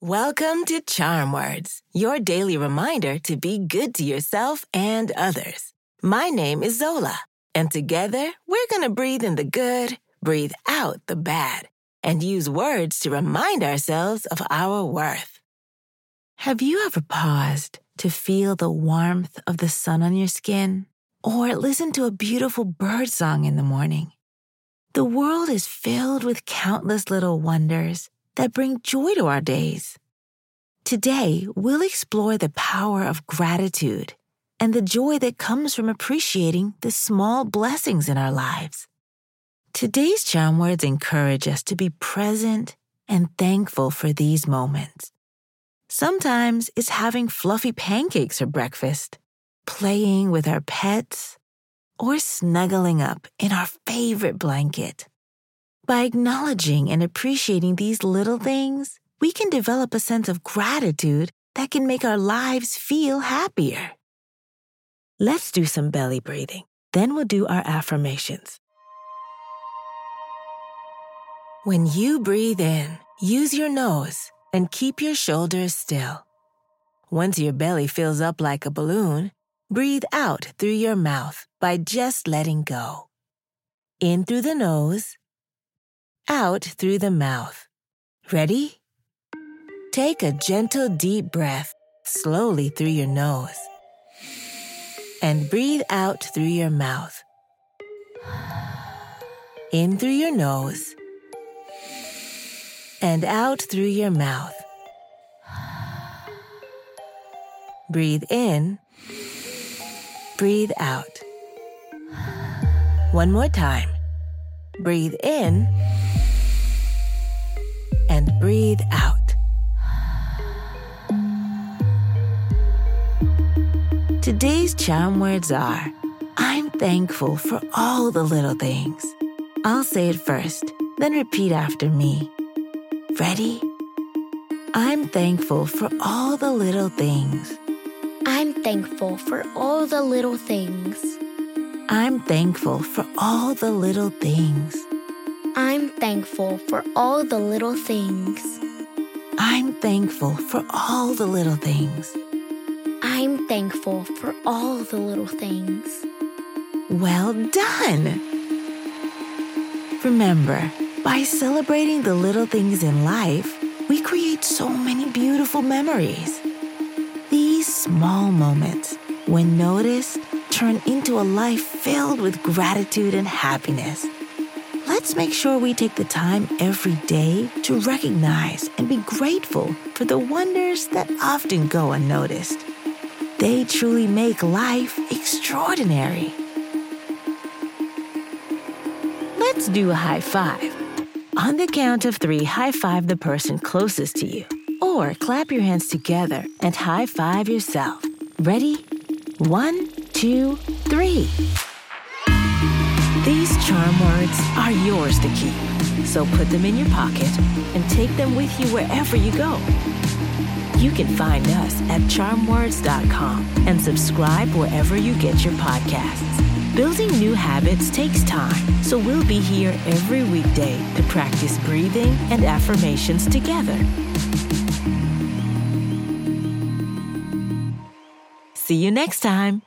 Welcome to Charm Words, your daily reminder to be good to yourself and others. My name is Zola, and together we're going to breathe in the good, breathe out the bad, and use words to remind ourselves of our worth. Have you ever paused to feel the warmth of the sun on your skin? Or listen to a beautiful bird song in the morning? The world is filled with countless little wonders that bring joy to our days. Today, we'll explore the power of gratitude and the joy that comes from appreciating the small blessings in our lives. Today's charm words encourage us to be present and thankful for these moments. Sometimes it's having fluffy pancakes for breakfast, playing with our pets, or snuggling up in our favorite blanket. By acknowledging and appreciating these little things, we can develop a sense of gratitude that can make our lives feel happier. Let's do some belly breathing. Then we'll do our affirmations. When you breathe in, use your nose and keep your shoulders still. Once your belly fills up like a balloon, breathe out through your mouth by just letting go. In through the nose out through the mouth. Ready? Take a gentle deep breath slowly through your nose and breathe out through your mouth. In through your nose and out through your mouth. Breathe in, breathe out. One more time. Breathe in and breathe out. Today's charm words are I'm thankful for all the little things. I'll say it first, then repeat after me. Ready? I'm thankful for all the little things. I'm thankful for all the little things. I'm thankful for all the little things. I'm thankful for all the little things. I'm thankful for all the little things. I'm thankful for all the little things. Well done! Remember, by celebrating the little things in life, we create so many beautiful memories. Small moments, when noticed, turn into a life filled with gratitude and happiness let's make sure we take the time every day to recognize and be grateful for the wonders that often go unnoticed. They truly make life extraordinary. Let's do a high five. On the count of three, high five the person closest to you. Or clap your hands together and high five yourself. Ready? One, two, three. These charm words are yours to keep. So put them in your pocket and take them with you wherever you go. You can find us at charmwords.com and subscribe wherever you get your podcasts. Building new habits takes time, so we'll be here every weekday to practice breathing and affirmations together. See you next time.